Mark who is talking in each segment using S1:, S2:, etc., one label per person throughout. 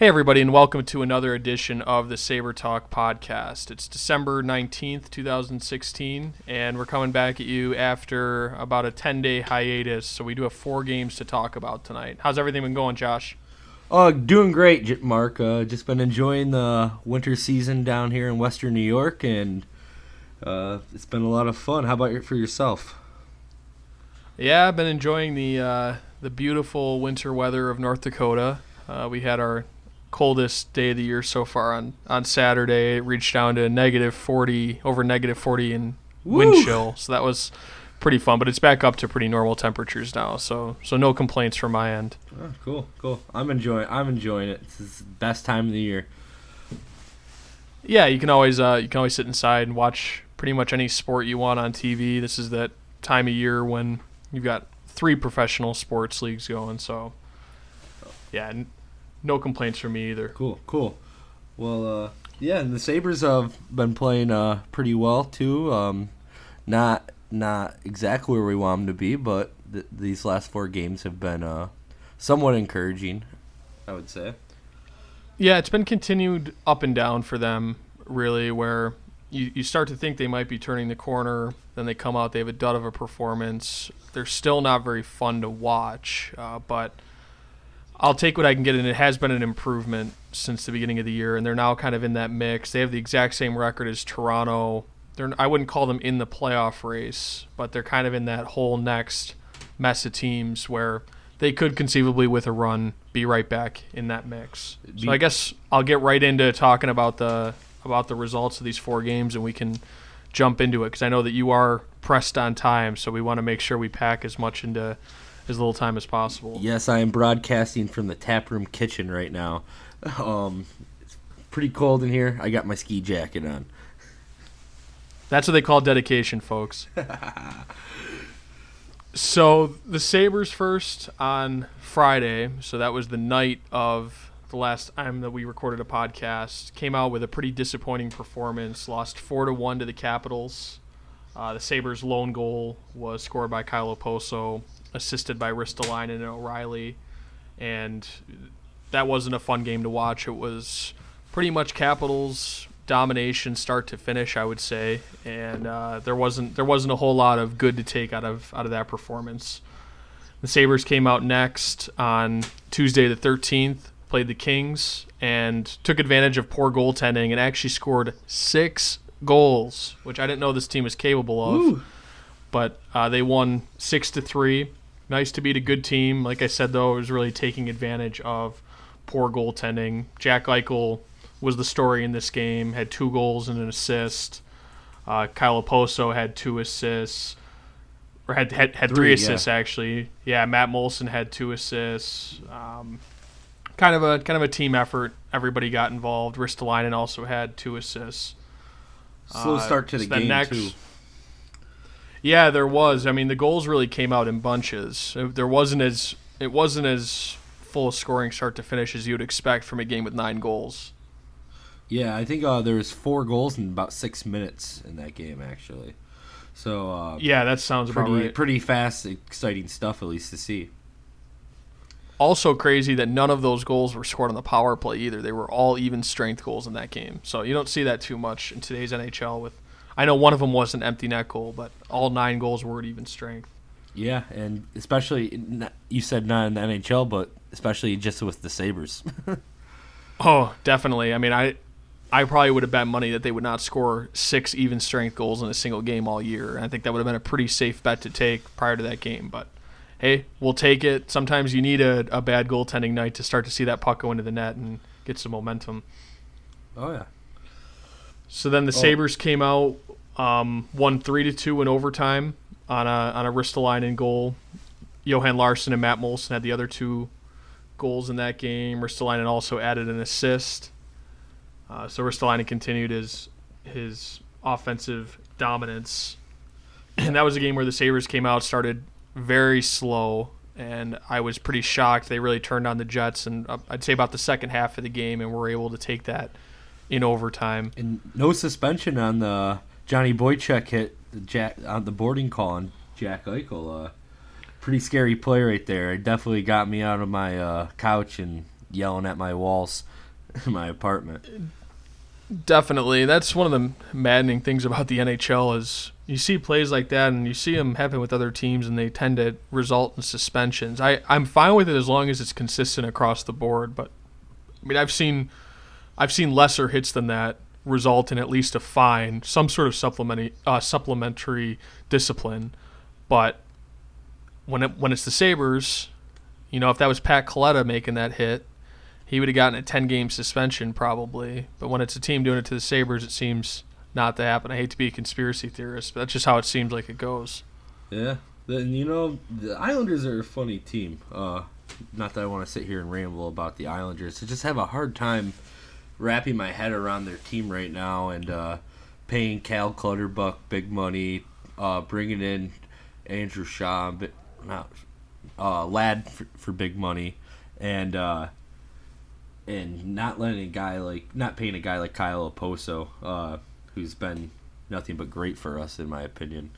S1: Hey, everybody, and welcome to another edition of the Saber Talk podcast. It's December 19th, 2016, and we're coming back at you after about a 10 day hiatus. So, we do have four games to talk about tonight. How's everything been going, Josh?
S2: Uh, doing great, Mark. Uh, just been enjoying the winter season down here in Western New York, and uh, it's been a lot of fun. How about for yourself?
S1: Yeah, I've been enjoying the uh, the beautiful winter weather of North Dakota. Uh, we had our coldest day of the year so far on, on Saturday. It reached down to negative 40, over negative 40 in wind chill. So that was pretty fun, but it's back up to pretty normal temperatures now. So so no complaints from my end.
S2: Oh, cool, cool. I'm enjoying. I'm enjoying it. This is the best time of the year.
S1: Yeah, you can always uh, you can always sit inside and watch pretty much any sport you want on TV. This is that time of year when you've got three professional sports leagues going. So yeah, no complaints from me either.
S2: Cool, cool. Well, uh, yeah, and the Sabres have been playing uh, pretty well too. Um, not not exactly where we want them to be, but th- these last four games have been uh, somewhat encouraging. I would say.
S1: Yeah, it's been continued up and down for them, really, where you, you start to think they might be turning the corner, then they come out, they have a dud of a performance. They're still not very fun to watch, uh, but I'll take what I can get, and it has been an improvement since the beginning of the year, and they're now kind of in that mix. They have the exact same record as Toronto. They're, I wouldn't call them in the playoff race, but they're kind of in that whole next mess of teams where they could conceivably, with a run, be right back in that mix. So I guess I'll get right into talking about the about the results of these four games, and we can jump into it because I know that you are pressed on time, so we want to make sure we pack as much into as little time as possible.
S2: Yes, I am broadcasting from the tap room kitchen right now. Um, it's pretty cold in here. I got my ski jacket on.
S1: That's what they call dedication, folks. so the Sabres first on Friday, so that was the night of the last time that we recorded a podcast, came out with a pretty disappointing performance. Lost four to one to the Capitals. Uh, the Sabres' lone goal was scored by Kyle Okposo, assisted by Ristolainen and O'Reilly, and that wasn't a fun game to watch. It was pretty much Capitals domination start to finish, I would say, and uh, there wasn't there wasn't a whole lot of good to take out of out of that performance. The Sabres came out next on Tuesday the 13th, played the Kings, and took advantage of poor goaltending and actually scored six goals, which I didn't know this team was capable of. But uh, they won six to three. Nice to beat a good team. Like I said, though, it was really taking advantage of poor goaltending. Jack Eichel was the story in this game. Had two goals and an assist. Uh, Kyle Okposo had two assists, or had had, had three,
S2: Three,
S1: assists actually. Yeah, Matt Moulson had two assists. Um, kind of a kind of a team effort. Everybody got involved. Ristolainen also had two assists.
S2: Slow
S1: Uh,
S2: start to the
S1: so
S2: game
S1: next-
S2: too.
S1: Yeah, there was. I mean, the goals really came out in bunches. Uh, There wasn't as it wasn't as full of scoring start to finish as you'd expect from a game with nine goals.
S2: Yeah, I think uh, there was four goals in about six minutes in that game actually. So uh,
S1: Yeah, that sounds
S2: pretty
S1: right.
S2: pretty fast, exciting stuff at least to see.
S1: Also crazy that none of those goals were scored on the power play either. They were all even strength goals in that game. So you don't see that too much in today's NHL. With I know one of them was an empty net goal, but all nine goals were at even strength.
S2: Yeah, and especially you said not in the NHL, but especially just with the Sabres.
S1: Oh, definitely. I mean, I I probably would have bet money that they would not score six even strength goals in a single game all year. And I think that would have been a pretty safe bet to take prior to that game. But hey, we'll take it. Sometimes you need a, a bad goaltending night to start to see that puck go into the net and get some momentum.
S2: oh yeah.
S1: So then the Sabres came out, um, won three to two in overtime on a on a Ristolainen goal. Johan Larsson and Matt Moulson had the other two goals in that game. Ristolainen also added an assist. Uh, so Ristolainen continued his his offensive dominance, and that was a game where the Sabres came out started very slow, and I was pretty shocked. They really turned on the Jets, and uh, I'd say about the second half of the game, and were able to take that in overtime.
S2: And no suspension on the Johnny Boychuk hit the Jack on the boarding call on Jack Eichel. Uh, pretty scary play right there. It definitely got me out of my uh, couch and yelling at my walls in my apartment.
S1: Definitely, that's one of the maddening things about the NHL is you see plays like that and you see them happen with other teams and they tend to result in suspensions. I I'm fine with it as long as it's consistent across the board, but I mean I've seen I've seen lesser hits than that result in at least a fine, some sort of supplementary uh, supplementary discipline, but when it when it's the Sabres, you know if that was Pat Kaleta making that hit he would have gotten a 10 game suspension probably. But when it's a team doing it to the Sabres, it seems not to happen. I hate to be a conspiracy theorist, but that's just how it seems like it goes.
S2: Yeah. Then you know the Islanders are a funny team. Uh, not that I want to sit here and ramble about the Islanders. I just have a hard time wrapping my head around their team right now and uh, paying Cal Clutterbuck big money, uh, bringing in Andrew Shaw, but not uh, Ladd for, for big money, and uh, and not letting a guy like not paying a guy like Kyle Okposo, uh, who's been nothing but great for us in my opinion.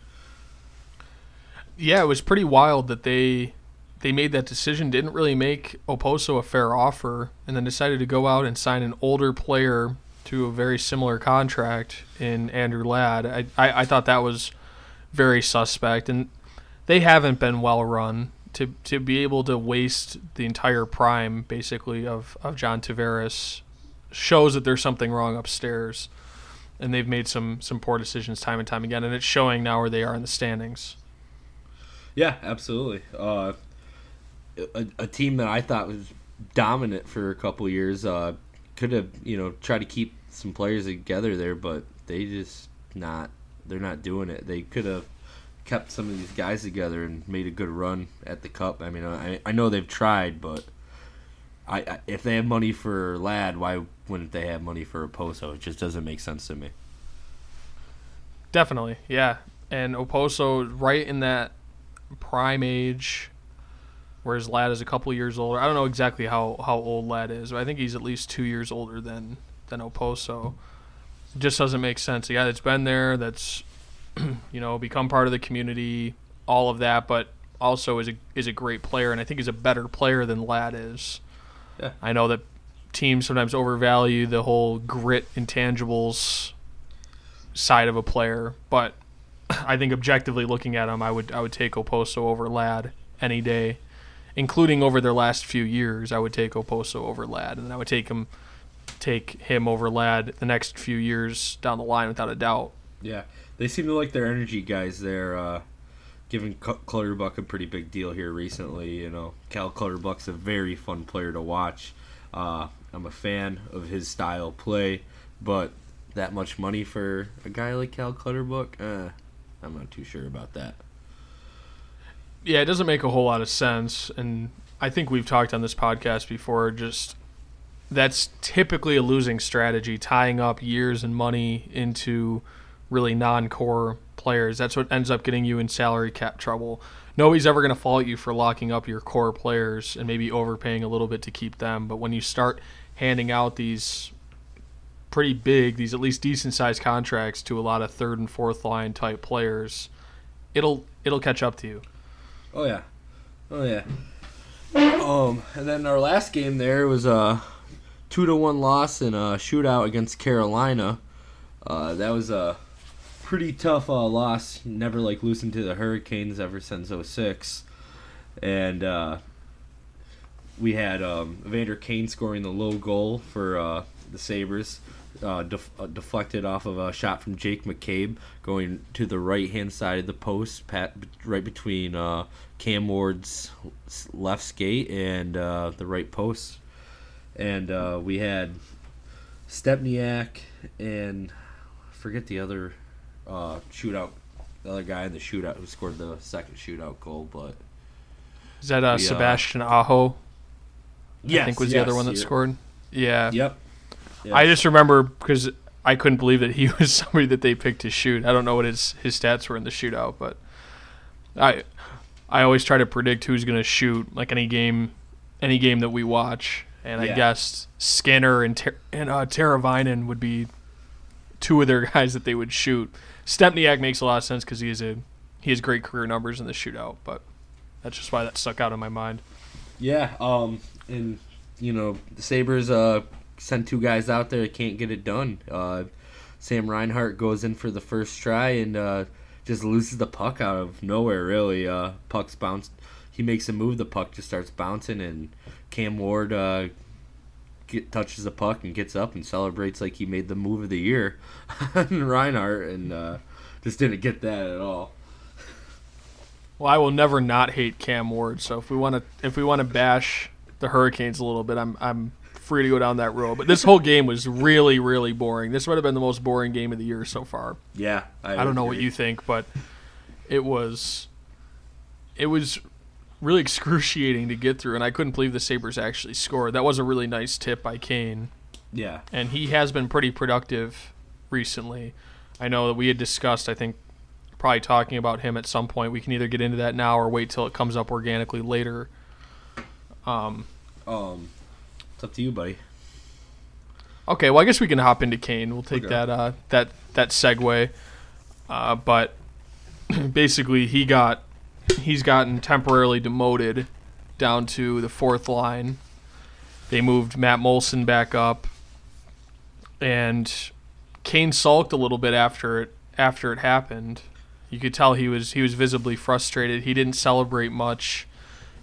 S1: Yeah, it was pretty wild that they they made that decision. Didn't really make Okposo a fair offer, and then decided to go out and sign an older player to a very similar contract in Andrew Ladd. I I, I thought that was very suspect, and they haven't been well run to to be able to waste the entire prime basically of, of John Tavares shows that there's something wrong upstairs. And they've made some some poor decisions time and time again, and it's showing now where they are in the standings.
S2: Yeah, absolutely. Uh, a, a team that I thought was dominant for a couple years uh, could have you know tried to keep some players together there, but they just not. They're not doing it. They could have kept some of these guys together and made a good run at the cup. I mean, I I know they've tried, but I, I if they have money for Ladd, why wouldn't they have money for Okposo? It just doesn't make sense to me.
S1: Definitely, yeah. And Okposo, right in that prime age, whereas Ladd is a couple years older. I don't know exactly how, how old Ladd is, but I think he's at least two years older than than Okposo. It just doesn't make sense. A guy that's been there, that's you know, become part of the community, all of that, but also is a is a great player, and I think he's a better player than Ladd is.
S2: Yeah.
S1: I know that teams sometimes overvalue the whole grit intangibles side of a player, but I think objectively looking at him, I would I would take Okposo over Ladd any day, including over their last few years. I would take Okposo over Ladd, and I would take him take him over Ladd the next few years down the line without a doubt.
S2: Yeah, they seem to like their energy guys. They're uh, giving Clutterbuck a pretty big deal here recently. You know, Cal Clutterbuck's a very fun player to watch. Uh, I'm a fan of his style play, but that much money for a guy like Cal Clutterbuck, uh, I'm not too sure about that.
S1: Yeah, it doesn't make a whole lot of sense, and I think we've talked on this podcast before. Just that's typically a losing strategy, tying up years and money into really non-core players. That's what ends up getting you in salary cap trouble. Nobody's ever going to fault you for locking up your core players and maybe overpaying a little bit to keep them. But when you start handing out these pretty big, these at least decent sized contracts to a lot of third and fourth line type players, it'll it'll catch up to you.
S2: Oh yeah, oh yeah. Um, and then our last game there was a two to one loss in a shootout against Carolina. Uh, that was a pretty tough uh, loss. Never like losing to the Hurricanes ever since 06. and uh, we had um, Evander Kane scoring the low goal for uh, the Sabres. Uh, def- uh, deflected off of a shot from Jake McCabe going to the right hand side of the post, pat, right between uh, Cam Ward's left skate and uh, the right post. And uh, we had Stempniak and I forget the other uh, shootout, the other guy in the shootout who scored the second shootout goal, but
S1: is that uh, we, Sebastian Aho?
S2: Yes,
S1: I think was
S2: yes,
S1: the other one that scored. Yeah.
S2: Yep.
S1: I just remember because I couldn't believe that he was somebody that they picked to shoot. I don't know what his his stats were in the shootout, but I I always try to predict who's going to shoot like any game any game that we watch, and yeah. I guessed Skinner and Ter- and uh, Teravainen would be two of their guys that they would shoot. Stempniak makes a lot of sense because he is a he has great career numbers in the shootout, but that's just why that stuck out in my mind.
S2: Yeah, um, and you know, the Sabres uh, send two guys out there, can't get it done. Uh, Sam Reinhart goes in for the first try and uh, just loses the puck out of nowhere. Really, uh, puck's bounced. He makes a move, the puck just starts bouncing, and Cam Ward uh, get, touches the puck and gets up and celebrates like he made the move of the year Reinhart, and uh, just didn't get that at all.
S1: Well, I will never not hate Cam Ward. So if we want to, if we want to bash the Hurricanes a little bit, I'm I'm free to go down that road. But this whole game was really really boring. This might have been the most boring game of the year so far.
S2: Yeah,
S1: I, I don't know what you think, but it was it was really excruciating to get through, and I couldn't believe the Sabres actually scored. That was a really nice tip by Kane.
S2: Yeah,
S1: and he has been pretty productive recently. I know that we had discussed. I think probably talking about him at some point. We can either get into that now or wait till it comes up organically later.
S2: Um, um, it's up to you, buddy.
S1: Okay, well, I guess we can hop into Kane. We'll take okay. that uh, that that segue. Uh, but basically, he got he's gotten temporarily demoted down to the fourth line. They moved Matt Moulson back up, and Kane sulked a little bit after it after it happened. You could tell he was he was visibly frustrated. He didn't celebrate much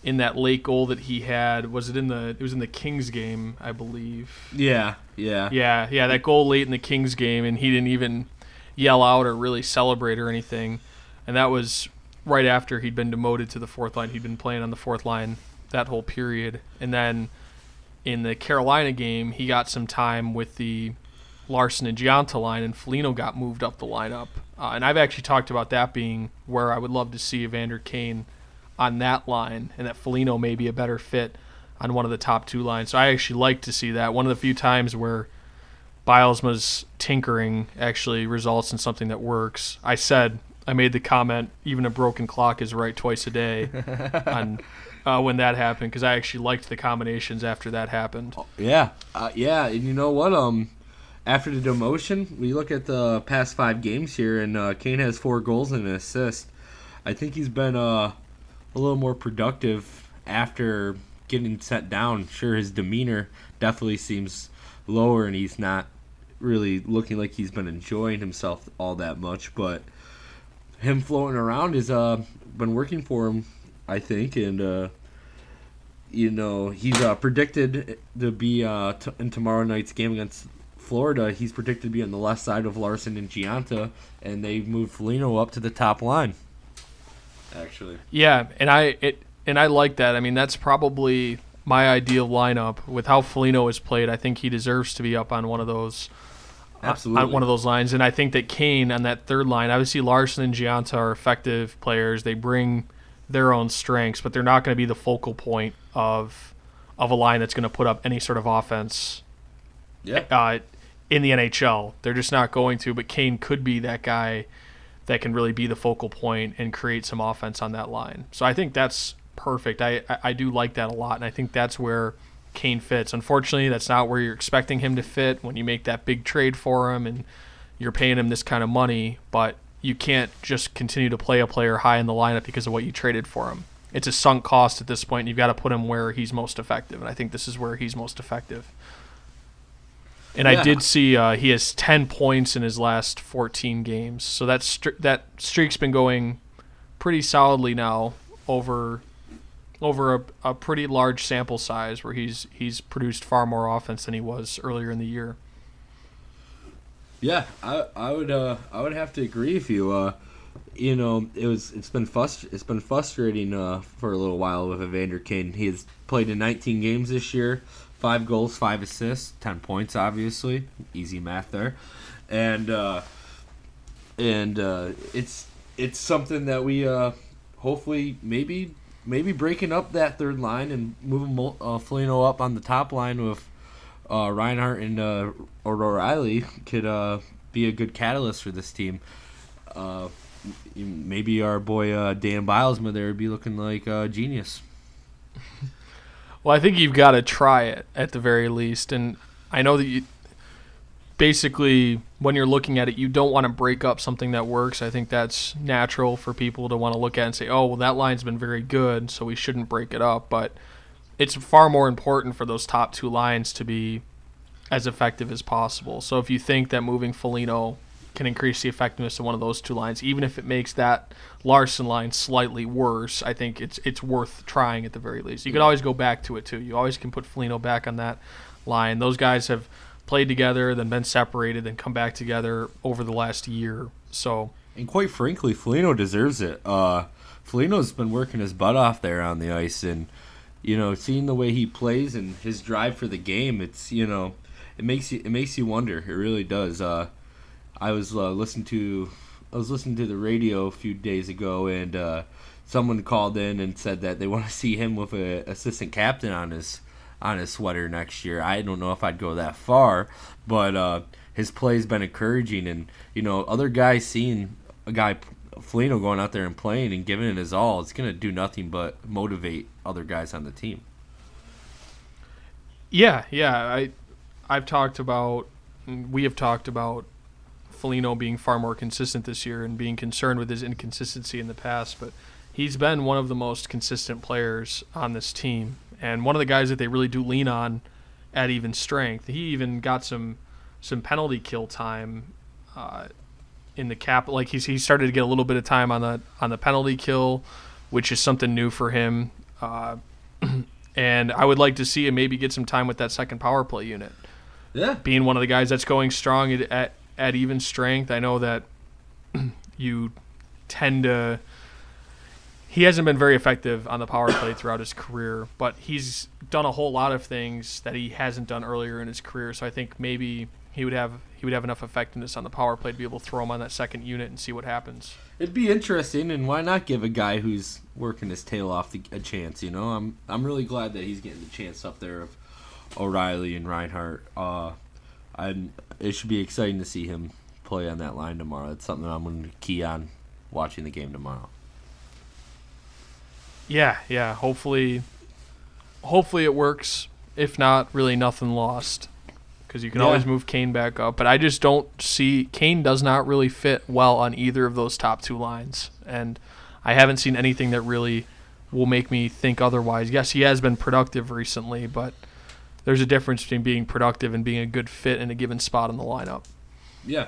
S1: in that late goal that he had. Was it in the it was in the Kings game, I believe.
S2: Yeah, yeah.
S1: Yeah, yeah, that goal late in the Kings game and he didn't even yell out or really celebrate or anything. And that was right after he'd been demoted to the fourth line. He'd been playing on the fourth line that whole period. And then in the Carolina game, he got some time with the Larsson and Gionta line, and Foligno got moved up the lineup. Uh, and I've actually talked about that being where I would love to see Evander Kane on that line, and that Foligno may be a better fit on one of the top two lines. So I actually like to see that. One of the few times where Bylsma's tinkering actually results in something that works. I said I made the comment, even a broken clock is right twice a day, on uh, when that happened because I actually liked the combinations after that happened.
S2: Yeah, uh, yeah, and you know what? Um, after the demotion, we look at the past five games here, and uh, Kane has four goals and an assist. I think he's been uh, a little more productive after getting set down. Sure, his demeanor definitely seems lower, and he's not really looking like he's been enjoying himself all that much. But him floating around has uh, been working for him, I think, and uh, you know he's uh, predicted to be uh, t- in tomorrow night's game against Florida, he's predicted to be on the left side of Larsson and Gionta, and they moved Foligno up to the top line. Actually,
S1: yeah, and I it and I like that. I mean, that's probably my ideal lineup with how Foligno has played. I think he deserves to be up on one of those.
S2: Uh, Absolutely.
S1: On one of those lines, and I think that Kane on that third line. Obviously, Larsson and Gionta are effective players. They bring their own strengths, but they're not going to be the focal point of of a line that's going to put up any sort of offense.
S2: Yeah.
S1: Uh, in the NHL. They're just not going to. But Kane could be that guy that can really be the focal point and create some offense on that line. So I think that's perfect. I, I, do like that a lot, and I think that's where Kane fits. Unfortunately, that's not where you're expecting him to fit when you make that big trade for him and you're paying him this kind of money. But you can't just continue to play a player high in the lineup because of what you traded for him. It's a sunk cost at this point, and you've got to put him where he's most effective. And I think this is where he's most effective. And yeah. I did see uh, he has 10 points in his last 14 games. So that stri- that streak's been going pretty solidly now over over a, a pretty large sample size where he's he's produced far more offense than he was earlier in the year.
S2: Yeah, I I would uh I would have to agree with you. Uh, you know, it was it's been frust- it's been frustrating uh, for a little while with Evander Kane. He has played in 19 games this year. Five goals, five assists, ten points. Obviously, easy math there, and uh, and uh, it's it's something that we uh, hopefully maybe maybe breaking up that third line and moving uh, Foligno up on the top line with uh, Reinhart and uh, O'Reilly could uh, be a good catalyst for this team. Uh, maybe our boy uh, Dan Bylsma there would be looking like a genius.
S1: Well, I think you've got to try it at the very least, and I know that you basically when you're looking at it, you don't want to break up something that works. I think that's natural for people to want to look at and say, "Oh, well, that line's been very good, so we shouldn't break it up." But it's far more important for those top two lines to be as effective as possible. So if you think that moving Foligno can increase the effectiveness of one of those two lines, even if it makes that Larsson line slightly worse, I think it's it's worth trying at the very least. You can always go back to it too. You always can put Foligno back on that line. Those guys have played together, then been separated, then come back together over the last year. So
S2: and quite frankly, Foligno deserves it. Uh, Foligno's been working his butt off there on the ice, and you know, seeing the way he plays and his drive for the game, it's you know, it makes you it makes you wonder. It really does. Uh, I was uh, listening to I was listening to the radio a few days ago, and uh, someone called in and said that they want to see him with a assistant captain on his on his sweater next year. I don't know if I'd go that far, but uh, his play's been encouraging, and you know, other guys seeing a guy Foligno going out there and playing and giving it his all, it's gonna do nothing but motivate other guys on the team.
S1: Yeah, yeah. I I've talked about we have talked about Foligno being far more consistent this year and being concerned with his inconsistency in the past, but he's been one of the most consistent players on this team and one of the guys that they really do lean on at even strength. He even got some some penalty kill time uh, in the cap. Like he's he started to get a little bit of time on the on the penalty kill, which is something new for him. Uh, and I would like to see him maybe get some time with that second power play unit.
S2: Yeah,
S1: being one of the guys that's going strong at at, at even strength. I know that you tend to. He hasn't been very effective on the power play throughout his career, but he's done a whole lot of things that he hasn't done earlier in his career. So I think maybe he would have he would have enough effectiveness on the power play to be able to throw him on that second unit and see what happens.
S2: It'd be interesting, and why not give a guy who's working his tail off the, a chance? You know, I'm I'm really glad that he's getting the chance up there of O'Reilly and Reinhart. Uh, and it should be exciting to see him play on that line tomorrow. It's something I'm going to key on watching the game tomorrow.
S1: Yeah, yeah. Hopefully, hopefully it works. If not, really nothing lost because you can yeah. always move Kane back up. But I just don't see Kane does not really fit well on either of those top two lines, and I haven't seen anything that really will make me think otherwise. Yes, he has been productive recently, but there's a difference between being productive and being a good fit in a given spot in the lineup.
S2: Yeah,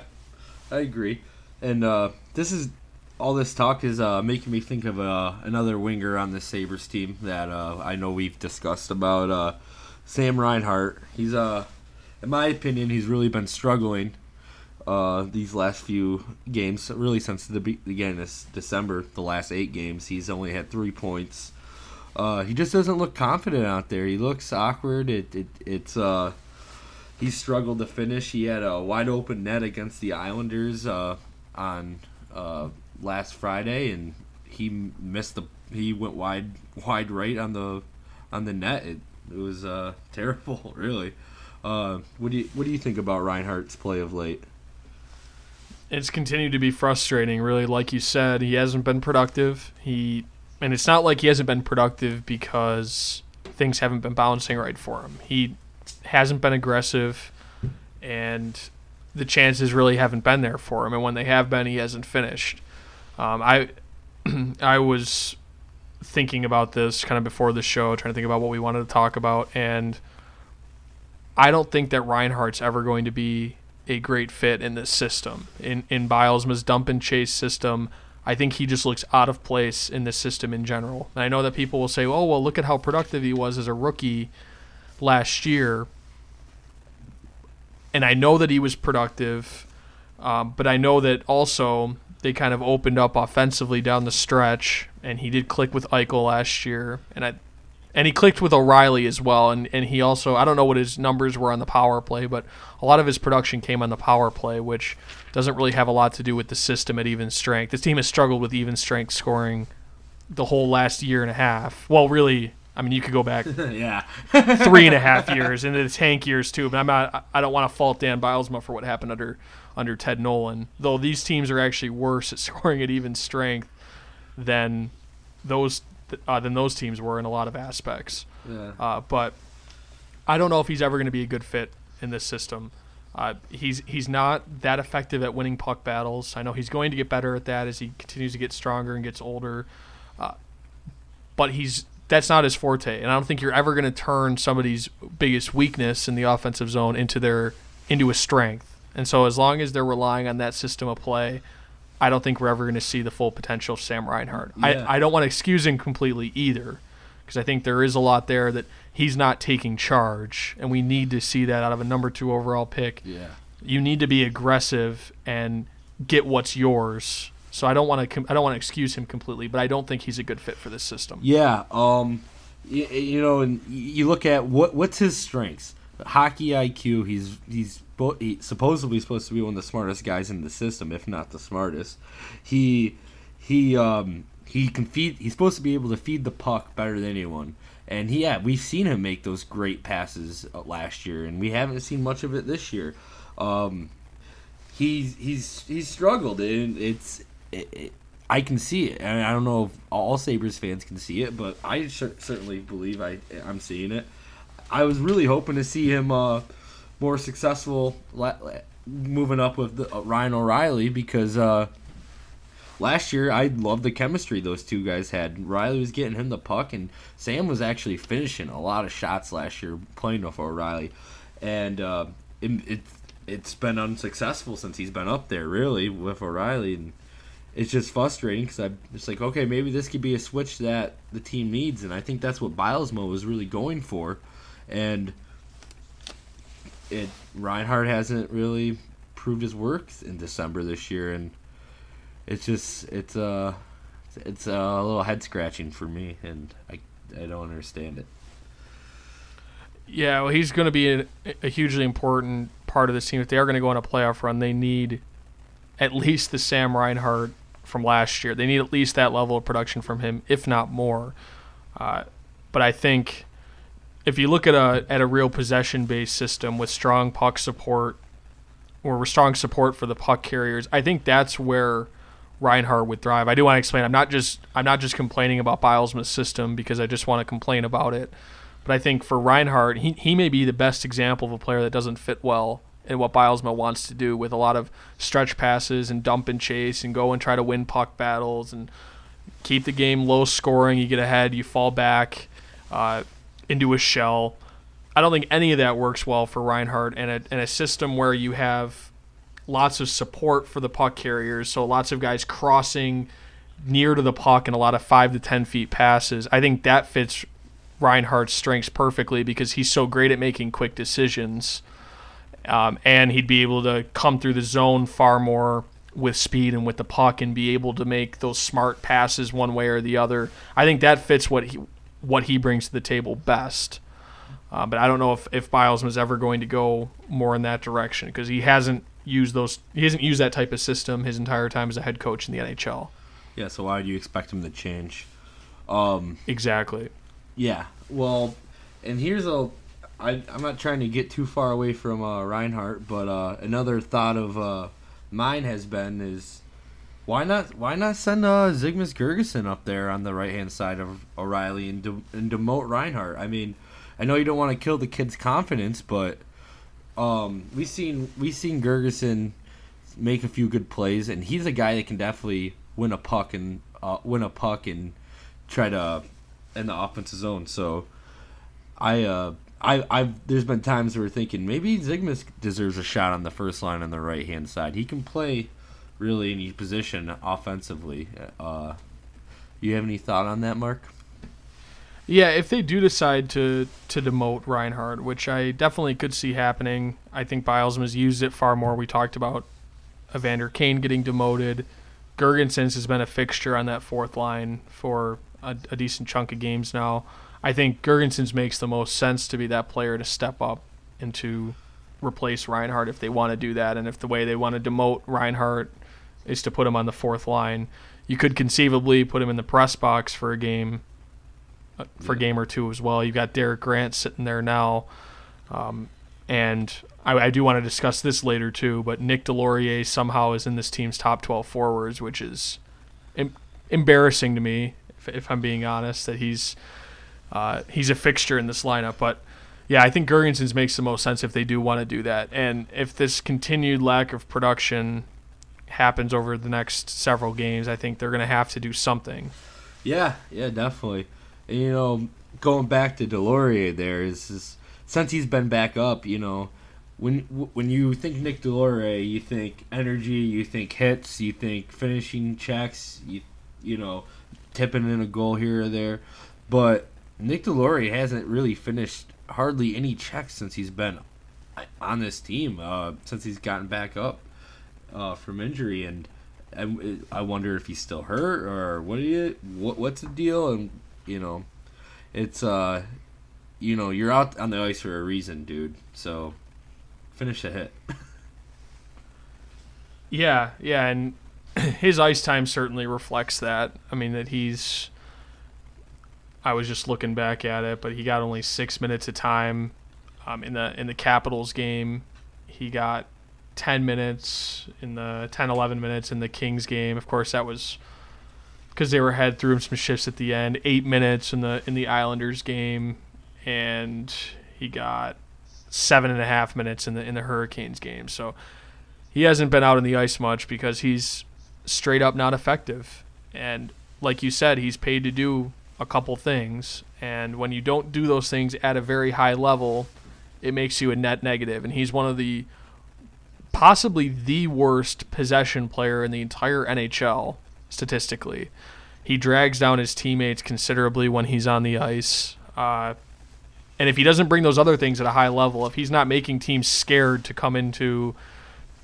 S2: I agree. And uh, this is all this talk is uh, making me think of uh, another winger on the Sabres team that uh, I know we've discussed about uh, Sam Reinhart. He's uh, in my opinion, he's really been struggling these last few games. Really, since the beginning of December, the last eight games, he's only had three points. Uh, he just doesn't look confident out there. He looks awkward. It, it it's uh, he struggled to finish. He had a wide open net against the Islanders uh, on uh, last Friday, and he missed the. He went wide wide right on the on the net. It, it was uh, terrible, really. Uh, what do you what do you think about Reinhart's play of late?
S1: It's continued to be frustrating, really. Like you said, he hasn't been productive. He and it's not like he hasn't been productive because things haven't been balancing right for him. He hasn't been aggressive, and the chances really haven't been there for him. And when they have been, he hasn't finished. Um, I I was thinking about this kind of before the show, trying to think about what we wanted to talk about, and I don't think that Reinhart's ever going to be a great fit in this system. In in Bylsma's dump and chase system, I think he just looks out of place in this system in general. And I know that people will say, "Oh, well, look at how productive he was as a rookie last year." And I know that he was productive, um, but I know that also they kind of opened up offensively down the stretch, and he did click with Eichel last year, and I and he clicked with O'Reilly as well. And, and he also, I don't know what his numbers were on the power play, but a lot of his production came on the power play, which doesn't really have a lot to do with the system at even strength. This team has struggled with even strength scoring the whole last year and a half. Well, really, I mean, you could go back
S2: yeah.
S1: three and a half years into the tank years too. But I'm not. I don't want to fault Dan Bylsma for what happened under under Ted Nolan. Though these teams are actually worse at scoring at even strength than those uh, than those teams were in a lot of aspects.
S2: Yeah.
S1: Uh, but I don't know if he's ever going to be a good fit in this system. Uh, he's he's not that effective at winning puck battles. I know he's going to get better at that as he continues to get stronger and gets older. Uh, but he's that's not his forte, and I don't think you're ever going to turn somebody's biggest weakness in the offensive zone into their into a strength. And so as long as they're relying on that system of play, I don't think we're ever going to see the full potential of Sam Reinhart.
S2: Yeah.
S1: I, I don't want to excuse him completely either, because I think there is a lot there that he's not taking charge, and we need to see that out of a number two overall pick.
S2: Yeah.
S1: You need to be aggressive and get what's yours. So I don't want to I don't want to excuse him completely, but I don't think he's a good fit for this system.
S2: Yeah. Um. You, you know, and you look at what what's his strengths. Hockey IQ. He's he's bo- he, supposedly supposed to be one of the smartest guys in the system, if not the smartest. He he um he can feed. He's supposed to be able to feed the puck better than anyone. And he, yeah, we've seen him make those great passes uh, last year, and we haven't seen much of it this year. Um, he's he's he's struggled, and it's it, it, I can see it. And I don't know if all Sabres fans can see it, but I cer- certainly believe I I'm seeing it. I was really hoping to see him uh, more successful moving up with the, uh, Ryan O'Reilly because uh, last year I loved the chemistry those two guys had. Riley was getting him the puck, and Sam was actually finishing a lot of shots last year playing with O'Reilly, and uh, it, it it's been unsuccessful since he's been up there really with O'Reilly, and it's just frustrating because I'm just like, okay, maybe this could be a switch that the team needs, and I think that's what Bylsma was really going for, and it Reinhart hasn't really proved his worth in December this year, and it's just it's uh it's a little head scratching for me, and I I don't understand it.
S1: Yeah, well, he's going to be a, a hugely important part of this team. If they are going to go on a playoff run, they need at least the Sam Reinhart from last year. They need at least that level of production from him, if not more. Uh, but I think if you look at a at a real possession based system with strong puck support or with strong support for the puck carriers, I think that's where Reinhart would thrive. I do want to explain. I'm not just I'm not just complaining about Bylsma's system because I just want to complain about it. But I think for Reinhart, he, he may be the best example of a player that doesn't fit well in what Bylsma wants to do with a lot of stretch passes and dump and chase and go and try to win puck battles and keep the game low scoring. You get ahead, you fall back uh, into a shell. I don't think any of that works well for Reinhart and a, and a system where you have lots of support for the puck carriers, so lots of guys crossing near to the puck and a lot of five to ten feet passes. I think that fits Reinhart's strengths perfectly because he's so great at making quick decisions. Um, and he'd be able to come through the zone far more with speed and with the puck and be able to make those smart passes one way or the other. I think that fits what he what he brings to the table best. Uh, but I don't know if if Biles was ever going to go more in that direction because he hasn't used those he hasn't used that type of system his entire time as a head coach in the NHL.
S2: Yeah, so why do you expect him to change? Um,
S1: Exactly.
S2: Yeah. Well, and here's a. I, I'm not trying to get too far away from uh, Reinhart, but uh, another thought of uh, mine has been is why not why not send uh, Gergeson up there on the right hand side of O'Reilly and, de- and demote Reinhart? I mean, I know you don't want to kill the kid's confidence, but um, we seen we seen Gergeson make a few good plays, and he's a guy that can definitely win a puck and uh, win a puck and try to in the offensive zone. So I uh I I've there's been times where we're thinking maybe Zygmus deserves a shot on the first line on the right hand side. He can play really any position offensively. Uh you have any thought on that, Mark?
S1: Yeah, if they do decide to to demote Reinhart, which I definitely could see happening, I think Bylsma has used it far more. We talked about Evander Kane getting demoted. Girgensons has been a fixture on that fourth line for a, a decent chunk of games now. I think Girgensons makes the most sense to be that player to step up and to replace Reinhart if they want to do that, and if the way they want to demote Reinhart is to put him on the fourth line, you could conceivably put him in the press box for a game uh, for a game or two as well. You've got Derek Grant sitting there now, um, and I, I, do want to discuss this later too. But Nick Deslauriers somehow is in this team's top 12 forwards, which is em- embarrassing to me, if, if, I'm being honest. That he's uh, he's a fixture in this lineup, but. Yeah, I think Girgensons makes the most sense if they do want to do that. And if this continued lack of production happens over the next several games, I think they're going to have to do something.
S2: Yeah, yeah, definitely. And, you know, going back to Deslauriers, there is, since he's been back up, you know, when when you think Nick Deslauriers, you think energy, you think hits, you think finishing checks, you you know, tipping in a goal here or there. But Nick Deslauriers hasn't really finished hardly any checks since he's been on this team, uh, since he's gotten back up uh, from injury, and I, I wonder if he's still hurt or what you, what what's the deal, and you know, it's uh, you know, you're out on the ice for a reason, dude. So finish a hit.
S1: yeah, yeah, and his ice time certainly reflects that. I mean that he's. I was just looking back at it, but he got only six minutes of time um, in the in the Capitals game. He got 10 minutes in the 10 11 minutes in the Kings game. Of course, that was because they were had through some shifts at the end. 8 minutes in the in the Islanders game and he got seven and a half minutes in the in the Hurricanes game. So he hasn't been out on the ice much because he's straight up not effective. And like you said, he's paid to do a couple things, and when you don't do those things at a very high level, it makes you a net negative. And he's one of the possibly the worst possession player in the entire NHL statistically. He drags down his teammates considerably when he's on the ice. Uh, and if he doesn't bring those other things at a high level, if he's not making teams scared to come into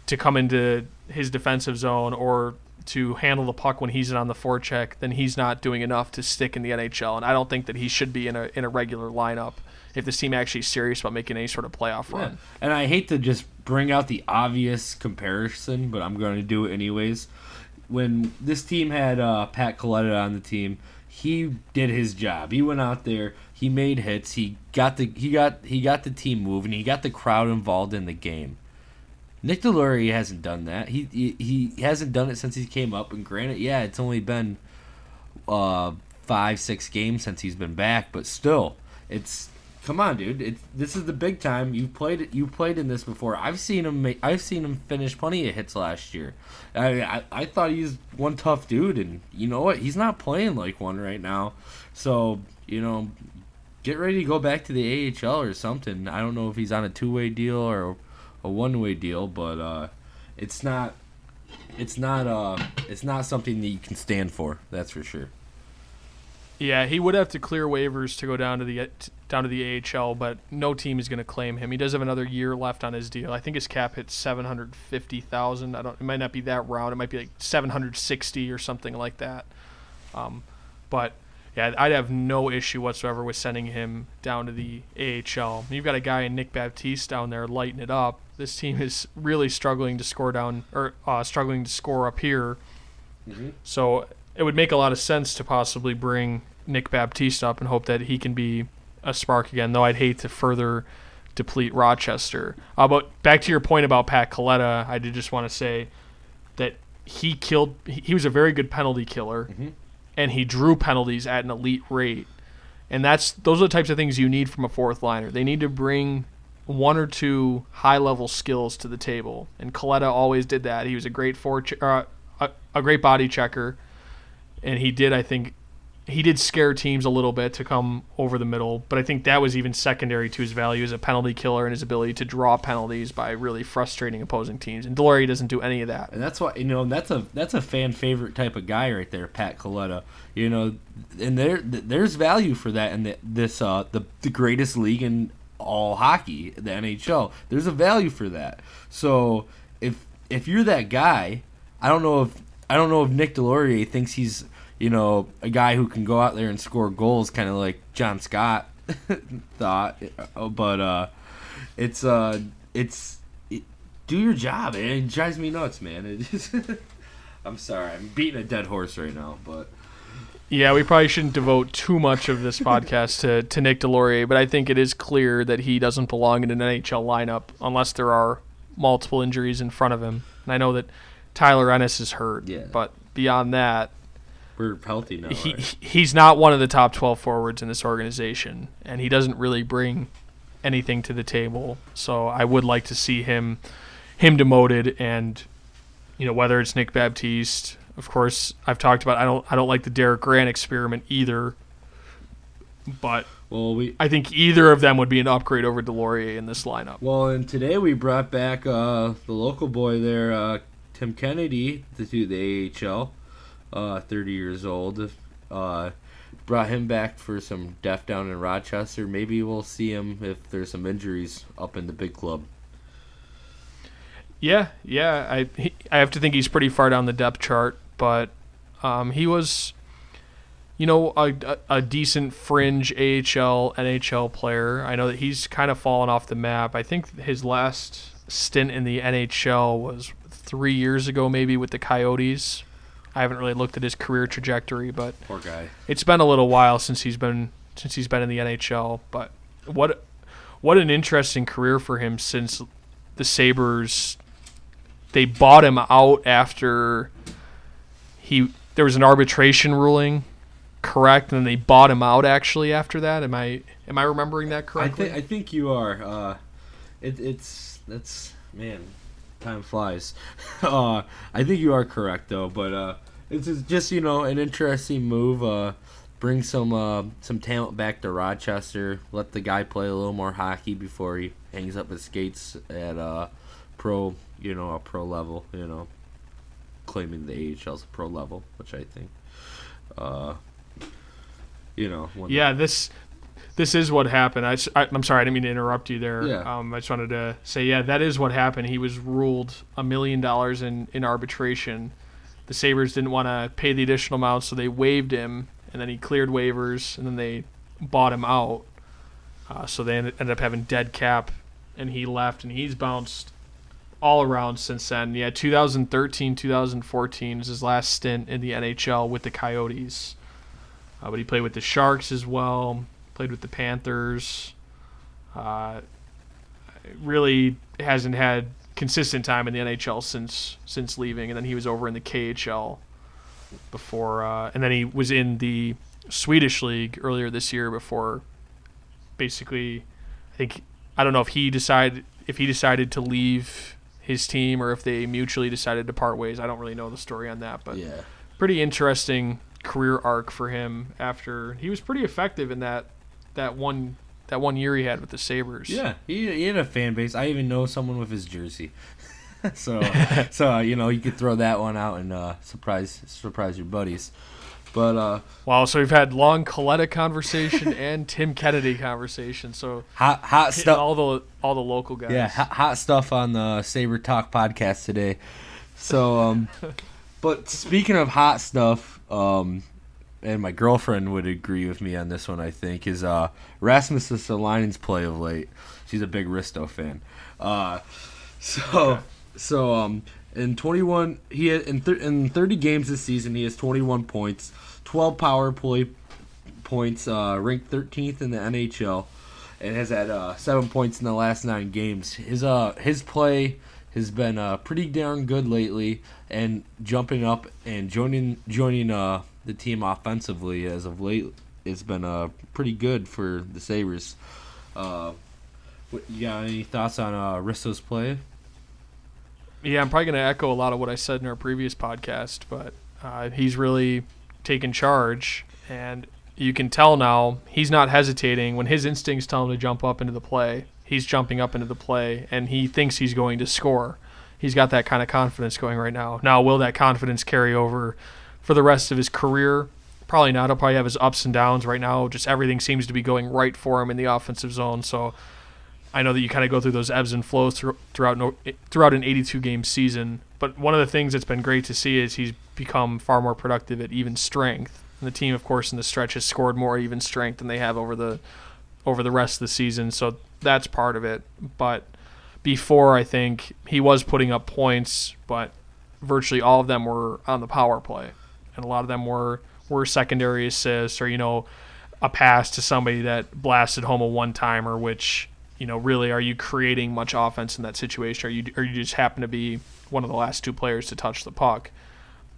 S1: to come into his defensive zone or to handle the puck when he's on the forecheck, then he's not doing enough to stick in the NHL. And I don't think that he should be in a in a regular lineup if this team actually is serious about making any sort of playoff run. Yeah.
S2: And I hate to just bring out the obvious comparison, but I'm going to do it anyways. When this team had uh, Pat Kaleta on the team, he did his job. He went out there, he made hits, he got the he got he got the team moving, he got the crowd involved in the game. Nick Deslauriers hasn't done that. He, he he hasn't done it since he came up. And granted, yeah, it's only been uh, five six games since he's been back, but still, it's come on, dude. It's this is the big time. You played. You played in this before. I've seen him. I've seen him finish plenty of hits last year. I, I I thought he's one tough dude, and you know what? He's not playing like one right now. So you know, get ready to go back to the AHL or something. I don't know if he's on a two way deal or a one way deal, but uh, it's not it's not uh it's not something that you can stand for. That's for sure.
S1: Yeah, he would have to clear waivers to go down to the down to the AHL, but no team is going to claim him. He does have another year left on his deal. I think his cap hits seven hundred fifty thousand. I don't. It might not be that round. It might be like seven hundred sixty or something like that. Um, but yeah, I'd have no issue whatsoever with sending him down to the AHL. You've got a guy in Nick Baptiste down there lighting it up. This team is really struggling to score down or uh, struggling to score up here. Mm-hmm. So it would make a lot of sense to possibly bring Nick Baptiste up and hope that he can be a spark again. Though I'd hate to further deplete Rochester. Uh, but back to your point about Pat Kaleta, I did just want to say that he killed. He was a very good penalty killer. Mm-hmm and he drew penalties at an elite rate. And that's those are the types of things you need from a fourth liner. They need to bring one or two high level skills to the table, and Kaleta always did that. He was a great for uh, a, a great body checker, and he did I think he did scare teams a little bit to come over the middle, but I think that was even secondary to his value as a penalty killer and his ability to draw penalties by really frustrating opposing teams. And Deslauriers doesn't do any of that.
S2: And that's why you know that's a that's a fan favorite type of guy right there, Pat Kaleta. You know, and there there's value for that in the, this uh the the greatest league in all hockey, the NHL. There's a value for that. So if if you're that guy, I don't know if I don't know if Nick Deslauriers thinks he's you know, a guy who can go out there and score goals, kind of like John Scott thought. Uh, but uh, it's uh, it's it, do your job. Man. It drives me nuts, man. It just, I'm sorry, I'm beating a dead horse right now, but.
S1: Yeah, we probably shouldn't devote too much of this podcast to, to Nick Deslauriers, but I think it is clear that he doesn't belong in an NHL lineup unless there are multiple injuries in front of him. And I know that Tyler Ennis is hurt, yeah. but beyond that,
S2: we're healthy now. He,
S1: right? he's not one of the top 12 forwards in this organization, and he doesn't really bring anything to the table. So I would like to see him him demoted, and you know whether it's Nick Baptiste. Of course, I've talked about I don't I don't like the Derek Grant experiment either. but
S2: Well, we
S1: I think either of them would be an upgrade over Deslauriers in this lineup.
S2: well, and today we brought back uh, the local boy there, uh, Tim Kennedy, to the AHL. Uh, 30 years old. Uh, brought him back for some depth down in Rochester. Maybe we'll see him if there's some injuries up in the big club.
S1: Yeah, yeah. I he, I have to think he's pretty far down the depth chart, but um, he was, you know, a, a decent fringe AHL NHL player. I know that he's kind of fallen off the map. I think his last stint in the NHL was three years ago, maybe with the Coyotes. I haven't really looked at his career trajectory, but
S2: Poor guy.
S1: it's been a little while since he's been since he's been in the NHL. But what what an interesting career for him since the Sabres they bought him out after he there was an arbitration ruling, correct? And then they bought him out actually after that. Am I am I remembering that
S2: I
S1: correctly?
S2: I think you are. Uh, it, it's that's man, time flies. uh, I think you are correct though, but uh, it's just- just you know an interesting move. Uh, bring some uh, some talent back to Rochester. Let the guy play a little more hockey before he hangs up his skates at uh, pro. You know, a pro level. You know, claiming the AHL's a pro level, which I think. Uh, you know,
S1: yeah, this this is what happened. I, am sorry, I didn't mean to interrupt you there.
S2: Yeah.
S1: Um, I just wanted to say, yeah, that is what happened. He was ruled a million dollars in in arbitration. The Sabres didn't want to pay the additional amount, so they waived him, and then he cleared waivers, and then they bought him out. Uh, so they ended, ended up having dead cap, and he left, and he's bounced all around since then. Yeah, 2013, 2014 is his last stint in the NHL with the Coyotes. Uh, but he played with the Sharks as well. Played with the Panthers. Uh, really hasn't had consistent time in the NHL since since leaving, and then he was over in the KHL before, uh, and then he was in the Swedish league earlier this year before. Basically, I think I don't know if he decided if he decided to leave his team or if they mutually decided to part ways. I don't really know the story on that, but
S2: yeah.
S1: pretty interesting career arc for him after he was pretty effective in that that one that one year he had with the Sabres.
S2: Yeah, he, he had a fan base. I even know someone with his jersey. so, so uh, you know, you could throw that one out and uh, surprise surprise your buddies. But uh,
S1: Wow, so we've had long Kaleta conversation and Tim Kennedy conversation. So
S2: hot hot stuff.
S1: all the all the local guys.
S2: Yeah, hot, hot stuff on the Saber Talk podcast today. So, um, but speaking of hot stuff, um, and my girlfriend would agree with me on this one. I think is uh, Rasmus Ristolainen's play of late. She's a big Risto fan. Uh, so, so um, in 21, he had, in thir- in 30 games this season, he has 21 points, 12 power play points, uh, ranked 13th in the NHL and has had uh, seven points in the last nine games. His uh his play has been uh, pretty darn good lately, and jumping up and joining joining uh the team offensively as of late it's been uh pretty good for the Sabres. Uh, you got any thoughts on uh, Risto's play?
S1: Yeah, I'm probably going to echo a lot of what I said in our previous podcast, but uh, he's really taken charge, and you can tell now he's not hesitating when his instincts tell him to jump up into the play. He's jumping up into the play, and he thinks he's going to score. He's got that kind of confidence going right now. Now, will that confidence carry over for the rest of his career? Probably not. He'll probably have his ups and downs right now. Just everything seems to be going right for him in the offensive zone. So I know that you kind of go through those ebbs and flows throughout throughout an 82 game season. But one of the things that's been great to see is he's become far more productive at even strength. And the team, of course, in the stretch has scored more even strength than they have over the over the rest of the season. So that's part of it. But before, I think he was putting up points, but virtually all of them were on the power play, and a lot of them were were secondary assists or you know a pass to somebody that blasted home a one timer, which you know really are you creating much offense in that situation, or you or you just happen to be one of the last two players to touch the puck.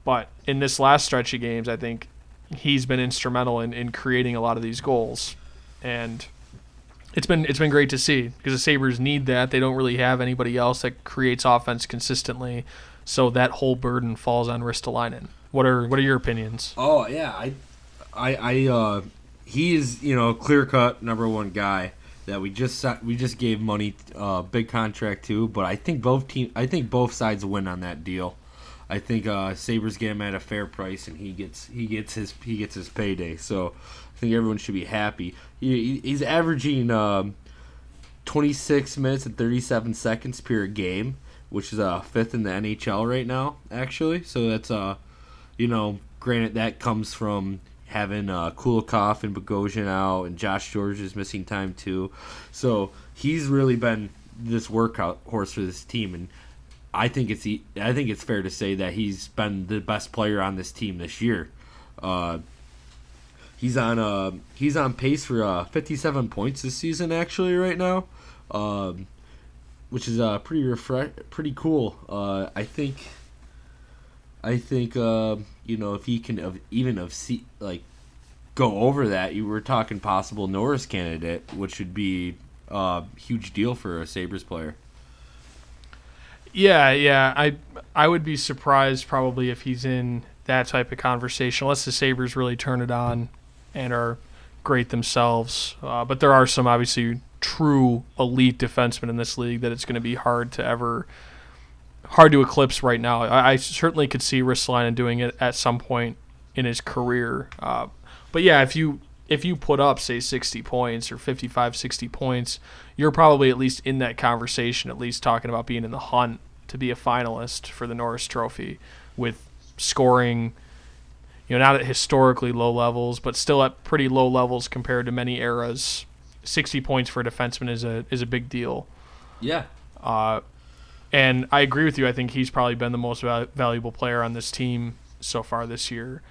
S1: But in this last stretch of games, I think he's been instrumental in, in creating a lot of these goals, and it's been it's been great to see because the Sabres need that. They don't really have anybody else that creates offense consistently, so that whole burden falls on Ristolainen. What are what are your opinions?
S2: Oh yeah, I, I, I, uh, he is you know clear cut number one guy that we just we just gave money uh, big contract to. But I think both team I think both sides win on that deal. I think uh, Sabres get him at a fair price, and he gets he gets his he gets his payday. So I think everyone should be happy. He, he's averaging um, 26 minutes and 37 seconds per game, which is uh, fifth in the NHL right now, actually. So that's uh, you know, granted that comes from having uh, Kulikov and Bogosian out, and Josh George is missing time too. So he's really been this workout horse for this team, and I think it's I think it's fair to say that he's been the best player on this team this year. Uh, he's on uh, he's on pace for uh, 57 points this season actually right now, um, which is uh, pretty refresh pretty cool. Uh, I think I think uh, you know if he can even of see like go over that, you were talking possible Norris candidate, which would be a huge deal for a Sabres player.
S1: Yeah, yeah. I I would be surprised probably if he's in that type of conversation, unless the Sabres really turn it on and are great themselves. Uh, but there are some obviously true elite defensemen in this league that it's going to be hard to ever hard to eclipse right now. I, I certainly could see Ristolainen doing it at some point in his career. Uh, but yeah, if you if you put up say 60 points or 55 60 points you're probably at least in that conversation at least talking about being in the hunt to be a finalist for the norris trophy with scoring you know not at historically low levels but still at pretty low levels compared to many eras 60 points for a defenseman is a is a big deal
S2: yeah
S1: uh, and I agree with you. I think he's probably been the most val- valuable player on this team so far this year.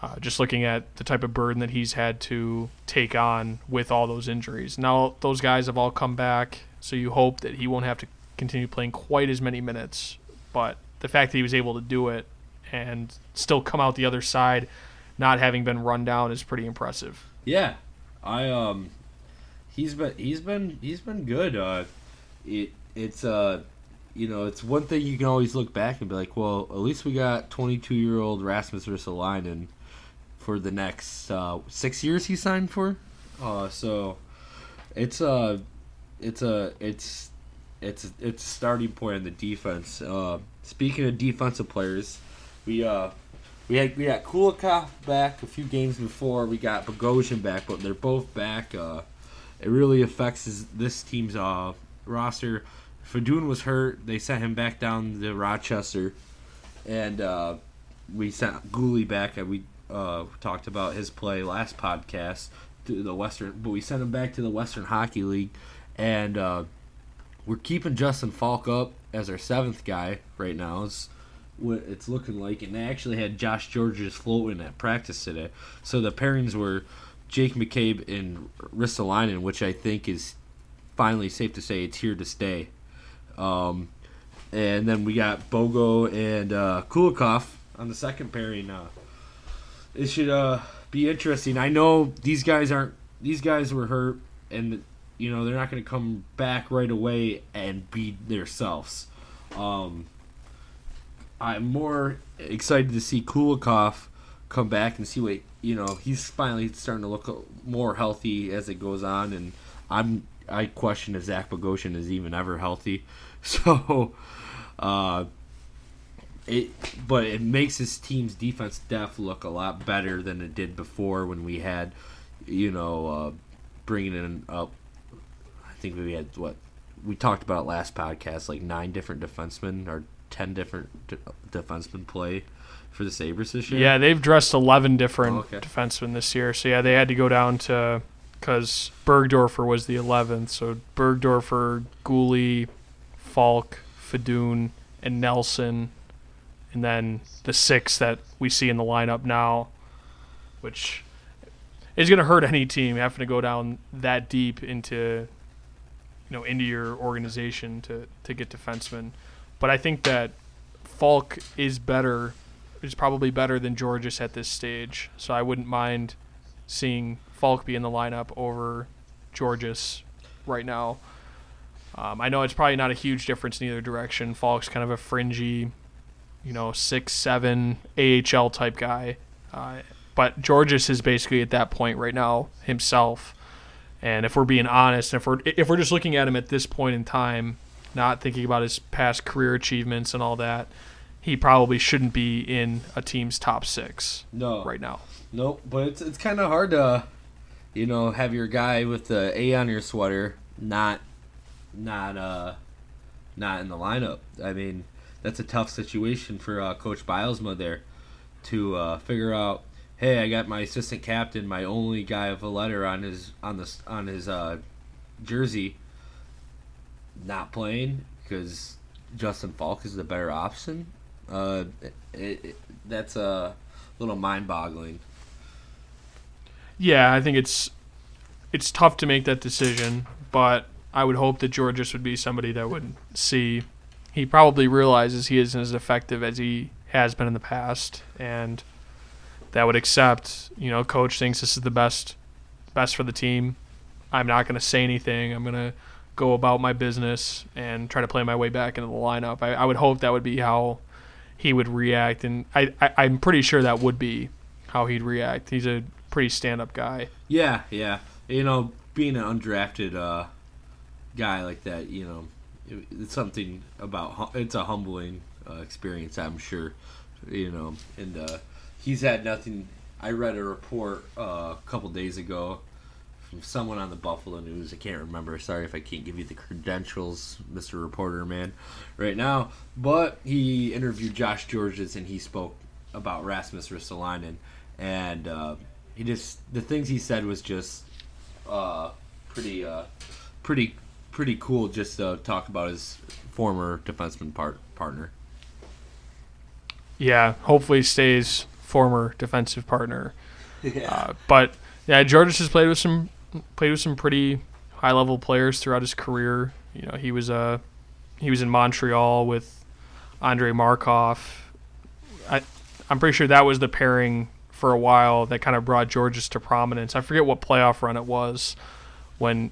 S1: Uh, just looking at the type of burden that he's had to take on with all those injuries. Now, those guys have all come back, so you hope that he won't have to continue playing quite as many minutes. But the fact that he was able to do it and still come out the other side, not having been run down, is pretty impressive.
S2: Yeah, I um, he's been he's been he's been good. Uh, it it's uh, you know, it's one thing you can always look back and be like, well, at least we got 22 year old Rasmus Ristolainen for the next uh, six years he signed for. Uh, so it's a it's a it's it's it's a starting point in the defense. Uh, speaking of defensive players, we uh we had we got Kulikov back a few games before. We got Bogosian back, but they're both back. Uh, it really affects his, this team's uh, roster. Fedun was hurt. They sent him back down to Rochester, and uh, we sent Guhle back. And we uh, talked about his play last podcast to the Western, but we sent him back to the Western Hockey League, and uh, we're keeping Justin Falk up as our seventh guy right now. It's what it's looking like, and they actually had Josh Gorges floating at practice today. So the pairings were Jake McCabe and Ristolainen, which I think is finally safe to say it's here to stay. Um, and then we got Bogo and uh, Kulikov on the second pairing. Uh, it should uh, be interesting. I know these guys aren't. These guys were hurt, and you know they're not going to come back right away and be themselves. Um, I'm more excited to see Kulikov come back and see what you know. He's finally starting to look more healthy as it goes on, and I'm I question if Zach Bogosian is even ever healthy. So, uh, it but it makes his team's defense depth look a lot better than it did before when we had, you know, uh, bringing in up. I think we had what we talked about last podcast, like nine different defensemen or ten different de- defensemen play for the Sabres this year.
S1: Yeah, they've dressed eleven different oh, okay. defensemen this year. So yeah, they had to go down to because Burgdoerfer was the eleventh. So Burgdoerfer, Guhle, Falk, Fedun, and Nelson and then the six that we see in the lineup now, which is going to hurt any team having to go down that deep into you know into your organization to to get defensemen. But I think that Falk is better is probably better than Gorges at this stage. So I wouldn't mind seeing Falk be in the lineup over Gorges right now. Um, I know it's probably not a huge difference in either direction. Falk's kind of a fringy you know, six, seven AHL type guy. Uh, but Gorges is basically at that point right now himself. And if we're being honest, if we're if we're just looking at him at this point in time, not thinking about his past career achievements and all that, he probably shouldn't be in a team's top six
S2: No,
S1: right now.
S2: Nope, but it's it's kind of hard to, you know, have your guy with the A on your sweater not, not uh, not in the lineup. I mean, that's a tough situation for uh, Coach Bylsma there, to uh, figure out. Hey, I got my assistant captain, my only guy of a letter on his on the on his uh, jersey, not playing because Justin Falk is the better option. Uh, it, it, that's a little mind-boggling.
S1: Yeah, I think it's it's tough to make that decision, but I would hope that Gorges would be somebody that would see. He probably realizes he isn't as effective as he has been in the past, and that would accept. You know, coach thinks this is the best best for the team. I'm not going to say anything. I'm going to go about my business and try to play my way back into the lineup. I, I would hope that would be how he would react, and I, I I'm pretty sure that would be how he'd react. He's a pretty stand-up guy.
S2: Yeah, yeah. You know, being an undrafted uh, guy like that, you know, it, it's something about it's a humbling uh, experience. I'm sure, you know, and uh, he's had nothing. I read a report uh, a couple days ago from someone on the Buffalo News. I can't remember. Sorry if I can't give you the credentials, Mister Reporter Man, right now. But he interviewed Josh Gorges and he spoke about Rasmus Ristolainen and. Uh, he just the things he said was just uh, pretty uh, pretty pretty cool just to talk about his former defenseman part partner.
S1: Yeah, hopefully stays former defensive partner.
S2: Yeah.
S1: Uh, but yeah, Gorges has played with some played with some pretty high level players throughout his career. You know, he was uh he was in Montreal with Andrei Markov. I I'm pretty sure that was the pairing for a while that kind of brought Gorges to prominence. I forget what playoff run it was when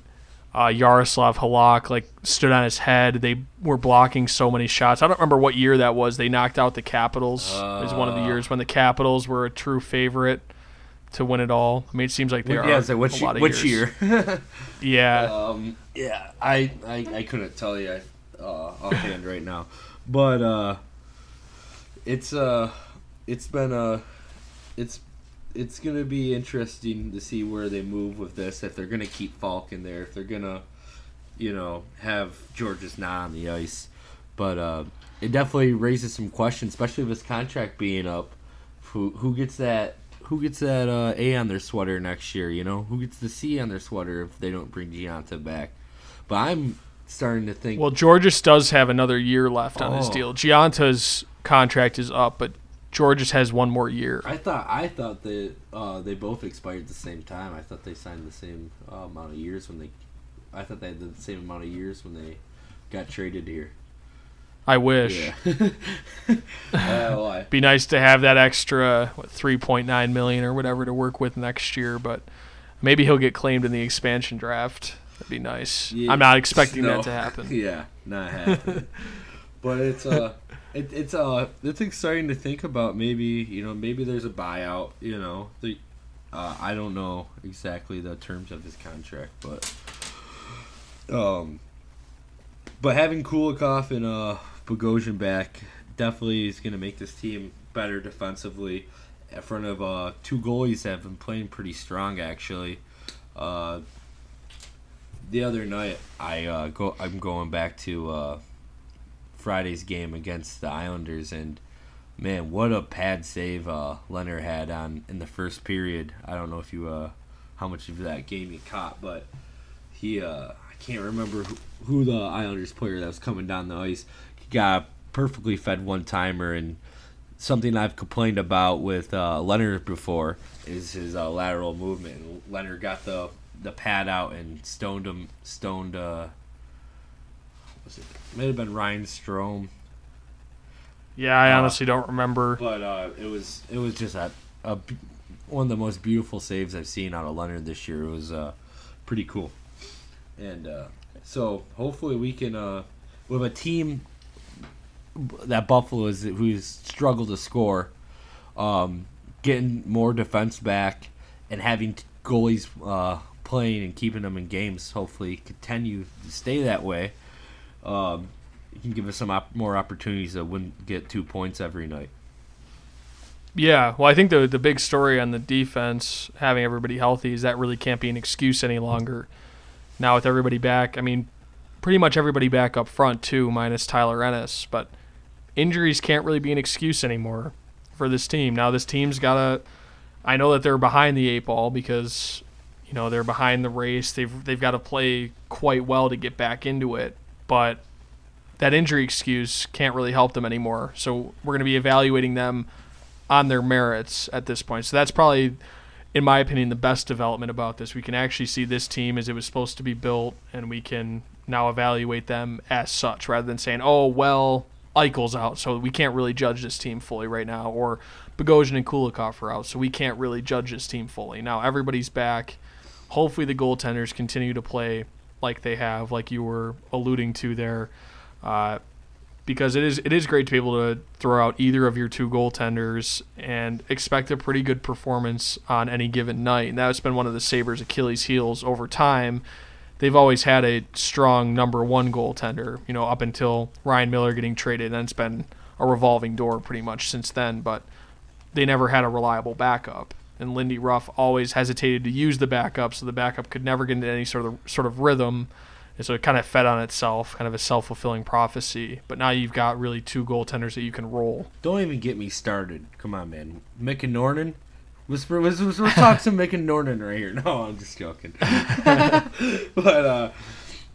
S1: uh, Yaroslav Halak like stood on his head. They were blocking so many shots. I don't remember what year that was. They knocked out the Capitals. it was one of the
S2: Uh.
S1: years when the Capitals were a true favorite to win it all. I mean, it seems like they are.
S2: yeah, so which
S1: a
S2: which
S1: years.
S2: year?
S1: Yeah,
S2: um, yeah, I, I I couldn't tell you uh, offhand right now, but uh, it's uh, it's been uh, it's it's gonna be interesting to see where they move with this. If they're gonna keep Falk in there, if they're gonna, you know, have Gorges not on the ice, but uh, it definitely raises some questions, especially with his contract being up. Who who gets that? Who gets that uh, A on their sweater next year? You know, who gets the C on their sweater if they don't bring Gionta back? But I'm starting to think.
S1: well, Gorges does have another year left on his
S2: Oh.
S1: deal. Gionta's contract is up, but Gorges has one more year.
S2: I thought I thought that uh, they both expired at the same time. I thought they signed the same uh, amount of years when they. I thought they had the same amount of years when they got traded here.
S1: I wish.
S2: Yeah. uh, why?
S1: Be nice to have that extra what, 3.9 million or whatever to work with next year, but maybe he'll get claimed in the expansion draft. That'd be nice.
S2: Yeah,
S1: I'm not expecting
S2: no.
S1: that to happen.
S2: Yeah, not happening. but it's uh, it, it's uh, it's exciting to think about. Maybe you know, maybe there's a buyout. You know, the uh, I don't know exactly the terms of his contract, but um, but having Kulikov and uh Bogosian back definitely is going to make this team better defensively. In front of uh, two goalies that have been playing pretty strong, actually. Uh, the other night, I uh, go. I'm going back to uh, Friday's game against the Islanders, and man, what a pad save uh, Lehner had on in the first period. I don't know if you uh, how much of that game you caught, but he uh, I can't remember who, who the Islanders player that was coming down the ice. He got perfectly fed one timer, and something I've complained about with uh, Lehner before is his uh, lateral movement. Lehner got the the pad out and stoned him. Stoned. Uh, was it? Might have been Ryan Strome,
S1: Yeah, I
S2: Uh,
S1: honestly don't remember.
S2: but uh, it was it was just a, a one of the most beautiful saves I've seen out of Lehner this year. It was uh, pretty cool, and uh, so hopefully we can uh, with a team that Buffalo is who's struggled to score. Um, getting more defense back and having goalies uh, playing and keeping them in games. Hopefully, continue to stay that way. Um, you can give us some op- more opportunities to win, get two points every night.
S1: Yeah, well, I think the the big story on the defense, having everybody healthy, is that really can't be an excuse any longer. Now with everybody back, I mean, pretty much everybody back up front too, minus Tyler Ennis. But injuries can't really be an excuse anymore for this team. Now this team's got to. I know that they're behind the eight ball because, you know, they're behind the race. They've they've got to play quite well to get back into it, but that injury excuse can't really help them anymore. So we're going to be evaluating them on their merits at this point. So that's probably, in my opinion, the best development about this. We can actually see this team as it was supposed to be built, and we can now evaluate them as such rather than saying, oh, well, Eichel's out, so we can't really judge this team fully right now, or Bogosian and Kulikov are out, so we can't really judge this team fully. Now everybody's back. Hopefully the goaltenders continue to play like they have, like you were alluding to there. Uh, because it is it is great to be able to throw out either of your two goaltenders and expect a pretty good performance on any given night. And that's been one of the Sabres' Achilles' heels over time. They've always had a strong number one goaltender, you know, up until Ryan Miller getting traded, and it's been a revolving door pretty much since then. But they never had a reliable backup, and Lindy Ruff always hesitated to use the backup, so the backup could never get into any sort of sort of rhythm and so it kind of fed on itself, kind of a self fulfilling prophecy. But now you've got really two goaltenders that you can roll.
S2: Don't even get me started. Come on, man. Mika Noronen. Let's, let's, let's, talk some Mika Noronen right here. No, I'm just joking. but uh,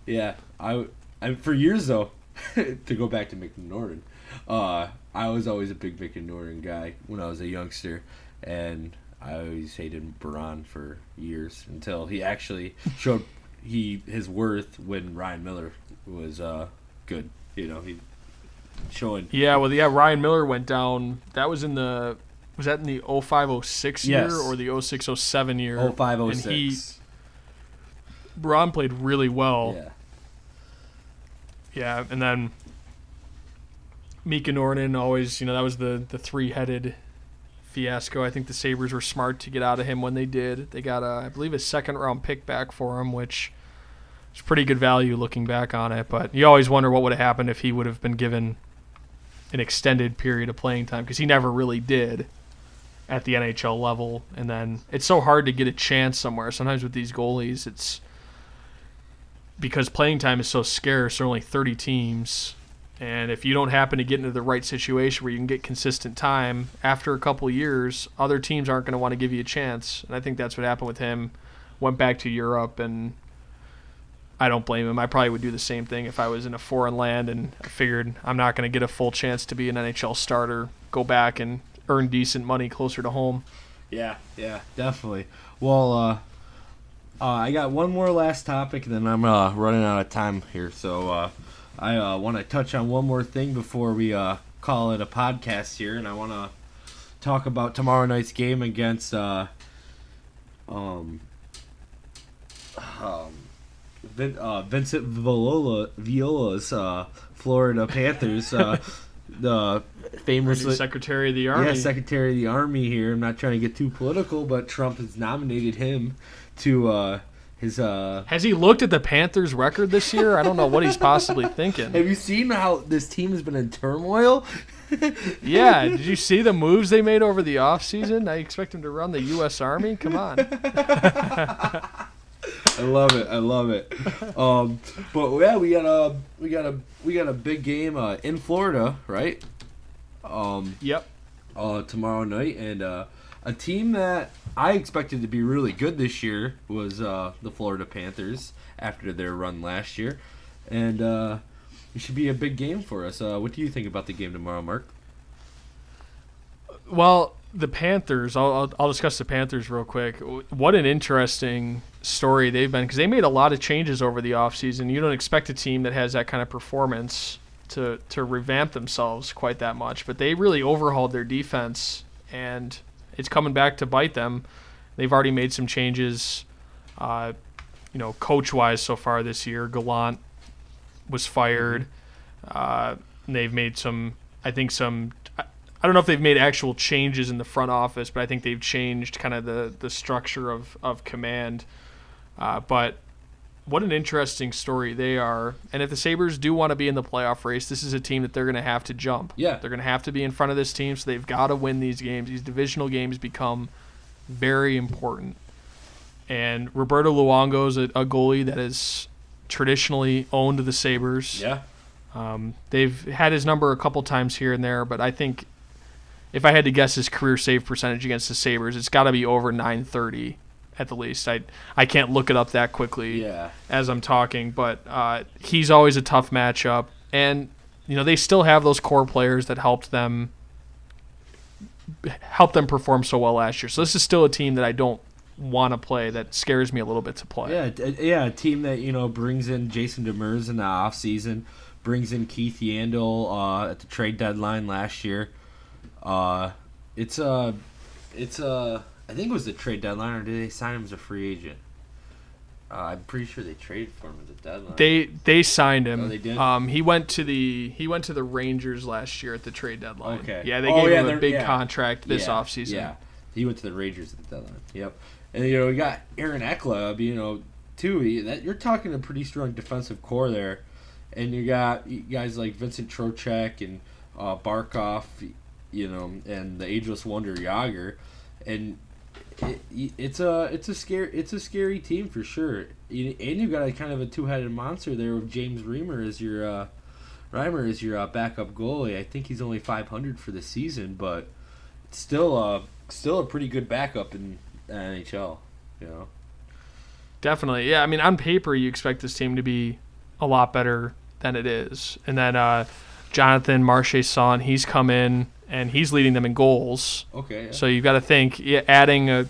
S2: yeah, I, I for years though, to go back to Mika Noronen, uh, I was always a big Mika Noronen guy when I was a youngster, and I always hated Biron for years until he actually showed he his worth when Ryan Miller was uh, good. You know, he showing.
S1: Yeah, well, yeah, Ryan Miller went down. That was in the was that in the 0506
S2: Yes.
S1: year or the 0607 year?
S2: Oh five oh
S1: And he. Biron played really well.
S2: Yeah.
S1: Yeah, and then Mika Noronen always, you know, that was the the three headed fiasco. I think the Sabres were smart to get out of him when they did. They got a I believe a second round pick back for him, which is pretty good value looking back on it. But you always wonder what would have happened if he would have been given an extended period of playing time because he never really did at the NHL level. And then it's so hard to get a chance somewhere. Sometimes with these goalies, it's because playing time is so scarce. There are only 30 teams, and if you don't happen to get into the right situation where you can get consistent time after a couple years, other teams aren't going to want to give you a chance. And I think that's what happened with him. Went back to Europe, and I don't blame him. I probably would do the same thing if I was in a foreign land and I figured I'm not going to get a full chance to be an NHL starter. Go back and earn decent money closer to home.
S2: Yeah, yeah, definitely. Well, uh, uh, I got one more last topic, and then I'm uh, running out of time here. So uh, I uh, want to touch on one more thing before we uh, call it a podcast here, and I want to talk about tomorrow night's game against uh, um, um, Vin, uh, Vincent Viola, Viola's uh, Florida Panthers. Uh, the famous
S1: Secretary of the Army.
S2: yeah, Secretary of the Army here. I'm not trying to get too political, but Trump has nominated him to uh, his. Uh,
S1: Has he looked at the Panthers' record this year? I don't know what he's possibly thinking.
S2: have you seen how this team has been in turmoil?
S1: Yeah, did you see the moves they made over the offseason? I expect him to run the U.S. Army. Come on.
S2: I love it. I love it. Um, but yeah, we got a we got a we got a big game uh, in Florida, right? Um,
S1: Yep.
S2: uh, tomorrow night, and uh, a team that I expected to be really good this year was uh, the Florida Panthers after their run last year, and uh, it should be a big game for us. Uh, what do you think about the game tomorrow, Mark?
S1: Well, the Panthers. I'll, I'll, discuss the Panthers real quick. What an interesting story they've been because they made a lot of changes over the offseason. You don't expect a team that has that kind of performance to to revamp themselves quite that much, but they really overhauled their defense, and it's coming back to bite them. They've already made some changes, uh, you know, coach wise so far this year. Gallant was fired. Uh, they've made some, I think, some. I don't know if they've made actual changes in the front office, but I think they've changed kind of the the structure of of command. Uh, but what an interesting story they are. And if the Sabres do want to be in the playoff race, this is a team that they're going to have to jump.
S2: Yeah.
S1: They're going to have to be in front of this team, so they've got to win these games. These divisional games become very important. And Roberto Luongo is a, a goalie that has traditionally owned the Sabres.
S2: Yeah.
S1: Um, they've had his number a couple times here and there, but I think if I had to guess his career save percentage against the Sabres, it's got to be over 930 at the least. I I can't look it up that quickly
S2: Yeah.
S1: as I'm talking, but uh, he's always a tough matchup, and you know they still have those core players that helped them help them perform so well last year. So this is still a team that I don't want to play. That scares me a little bit to play.
S2: Yeah, d- yeah, a team that you know brings in Jason Demers in the off season, brings in Keith Yandle uh, at the trade deadline last year. Uh, it's a, it's a, I think it was the trade deadline, or did they sign him as a free agent? Uh, I'm pretty sure they traded for him at the deadline.
S1: They they signed him.
S2: Oh, they did?
S1: Um, he went to the he went to the Rangers last year at the trade deadline.
S2: Okay.
S1: Yeah, they
S2: Oh,
S1: gave
S2: yeah,
S1: him a big
S2: yeah.
S1: contract this
S2: yeah,
S1: offseason.
S2: Yeah, he went to the Rangers at the deadline. Yep, and you know we got Aaron Ekblad, you know, too. He, that you're talking a pretty strong defensive core there, and you got guys like Vincent Trocheck and uh, Barkov, you know, and the ageless wonder Jagr, and it, it's a it's a scary it's a scary team for sure. And you got a kind of a two headed monster there with James Reimer as your uh, Reimer is your uh, backup goalie. I think he's only 500 for the season, but it's still uh still a pretty good backup in NHL. You know.
S1: Definitely. Yeah, I mean, on paper, you expect this team to be a lot better than it is. And then uh, Jonathan Marchessault, he's come in and he's leading them in goals.
S2: Okay.
S1: So you've got to think yeah, adding a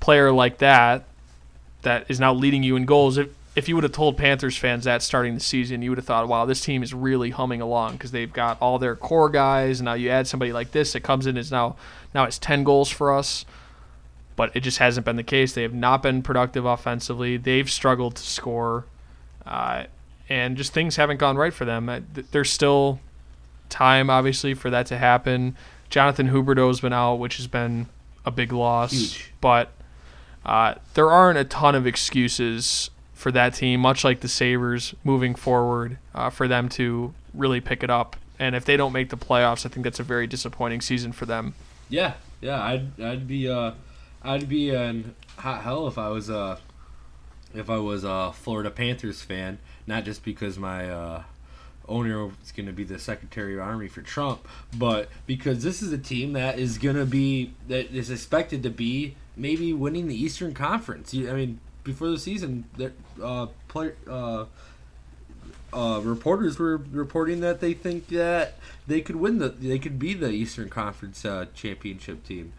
S1: player like that that is now leading you in goals. If if you would have told Panthers fans that starting the season, you would have thought, "Wow, this team is really humming along because they've got all their core guys." And now you add somebody like this that comes in is now now it's ten goals for us. But it just hasn't been the case. They have not been productive offensively. They've struggled to score, uh, and just things haven't gone right for them. They're still time, obviously, for that to happen. Jonathan Huberdeau has been out, which has been a big loss.
S2: Huge.
S1: But uh, there aren't a ton of excuses for that team, much like the Sabres moving forward, uh, for them to really pick it up. And if they don't make the playoffs, I think that's a very disappointing season for them.
S2: Yeah, yeah. I'd I'd be uh I'd be in hot hell if I was uh if I was a Florida Panthers fan, not just because my uh owner is going to be the Secretary of Army for Trump, but because this is a team that is going to be that is expected to be maybe winning the Eastern Conference. I mean, before the season, uh, player uh, uh, reporters were reporting that they think that they could win the they could be the Eastern Conference uh, championship team,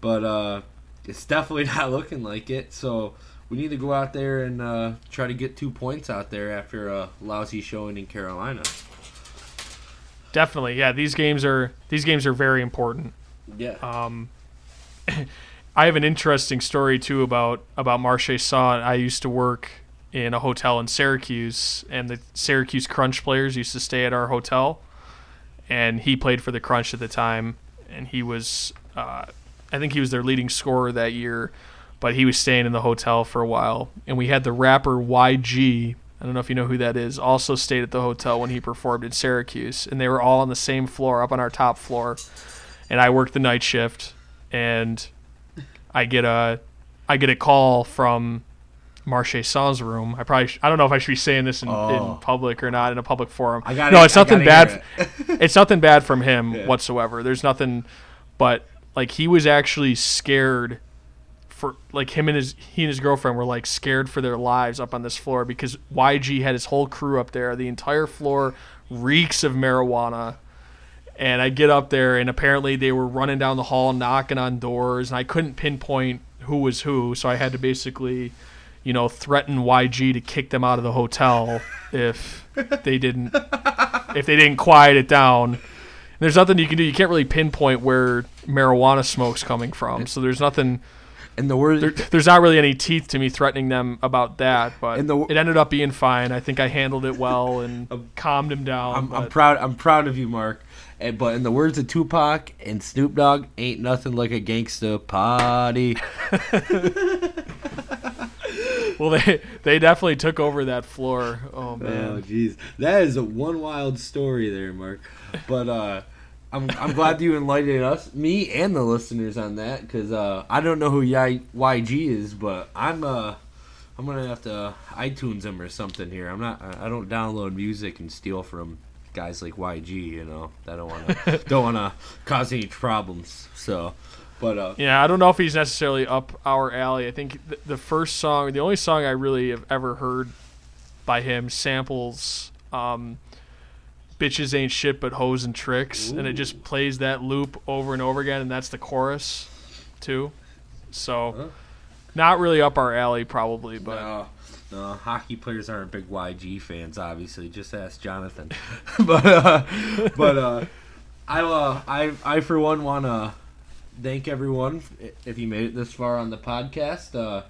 S2: but uh, it's definitely not looking like it. So we need to go out there and uh, try to get two points out there after a lousy showing in Carolina.
S1: Definitely, yeah. These games are these games are very important.
S2: Yeah.
S1: Um, I have an interesting story too about about Marchessault. I used to work in a hotel in Syracuse, and the Syracuse Crunch players used to stay at our hotel. And he played for the Crunch at the time, and he was, uh, I think he was their leading scorer that year. But he was staying in the hotel for a while, and we had the rapper YG. I don't know if you know who that is. Also stayed at the hotel when he performed in Syracuse, and they were all on the same floor, up on our top floor. And I worked the night shift, and I get a I get a call from Marchessault's room. I probably sh- I don't know if I should be saying this in,
S2: Oh.
S1: in public or not in a public forum.
S2: I got
S1: no, it's nothing bad.
S2: It.
S1: it's nothing bad from him
S2: Yeah.
S1: whatsoever. There's nothing, but like he was actually scared for like him and his he and his girlfriend were like scared for their lives up on this floor because YG had his whole crew up there. The entire floor reeks of marijuana. And I get up there, and apparently they were running down the hall, knocking on doors, and I couldn't pinpoint who was who, so I had to basically, you know, threaten YG to kick them out of the hotel if they didn't if they didn't quiet it down. There's nothing you can do. You can't really pinpoint where marijuana smoke's coming from, so there's nothing
S2: And the word
S1: there, there's not really any teeth to me threatening them about that, but
S2: the-
S1: it ended up being fine. I think I handled it well and calmed him down.
S2: I'm, I'm proud. I'm proud of you, Mark. And, but in the words of Tupac and Snoop Dogg, ain't nothing like a gangsta party.
S1: well, they they definitely took over that floor. Oh
S2: Oh,
S1: man,
S2: jeez, that is a one wild story there, Mark. But uh, I'm I'm glad you enlightened us, me and the listeners on that, because uh, I don't know who Y- YG is, but I'm uh. I'm gonna have to iTunes him or something here. I'm not. I I don't download music and steal from guys like YG. You know, I don't want to. don't want to cause any problems. So, but uh,
S1: yeah. I don't know if he's necessarily up our alley. I think th- the first song, the only song I really have ever heard by him samples. Um, Bitches ain't shit but hoes and tricks, and it just plays that loop over and over again, and that's the chorus, too. So,
S2: Huh?
S1: not really up our alley, probably, but
S2: no, no, hockey players aren't big YG fans. Obviously, just ask Jonathan. but uh, but uh, I uh, I I for one want to thank everyone if you made it this far on the podcast. Uh,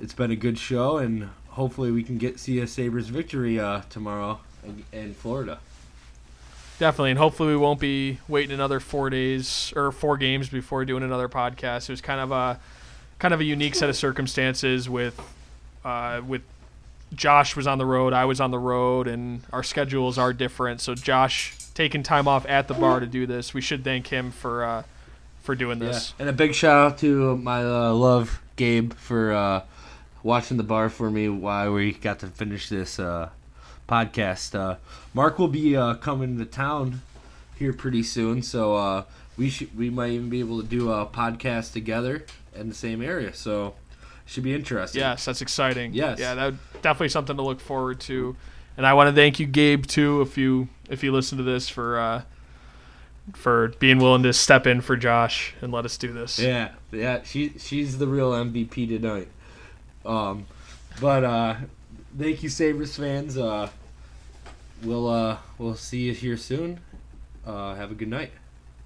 S2: it's been a good show, and hopefully we can get see a Sabres victory uh, tomorrow in, Florida.
S1: Definitely, and hopefully we won't be waiting another four days or four games before doing another podcast. It was kind of a kind of a unique set of circumstances with uh, with Josh was on the road, I was on the road, and our schedules are different. So Josh taking time off at the bar to do this, we should thank him for uh, for doing this.
S2: And a big shout out to my uh, love Gabe for uh, watching the bar for me while we got to finish this uh, podcast. Uh, Mark will be uh, coming to town here pretty soon, so uh, we should we might even be able to do a podcast together in the same area. So should be interesting.
S1: Yes, that's exciting.
S2: Yes.
S1: yeah, that definitely something to look forward to. And I want to thank you, Gabe, too, if you if you listen to this for uh, for being willing to step in for Josh and let us do this.
S2: Yeah, yeah, she she's the real MVP tonight. Um, but uh, thank you, Sabres fans. Uh, we'll uh, we'll see you here soon. Uh, have a good night.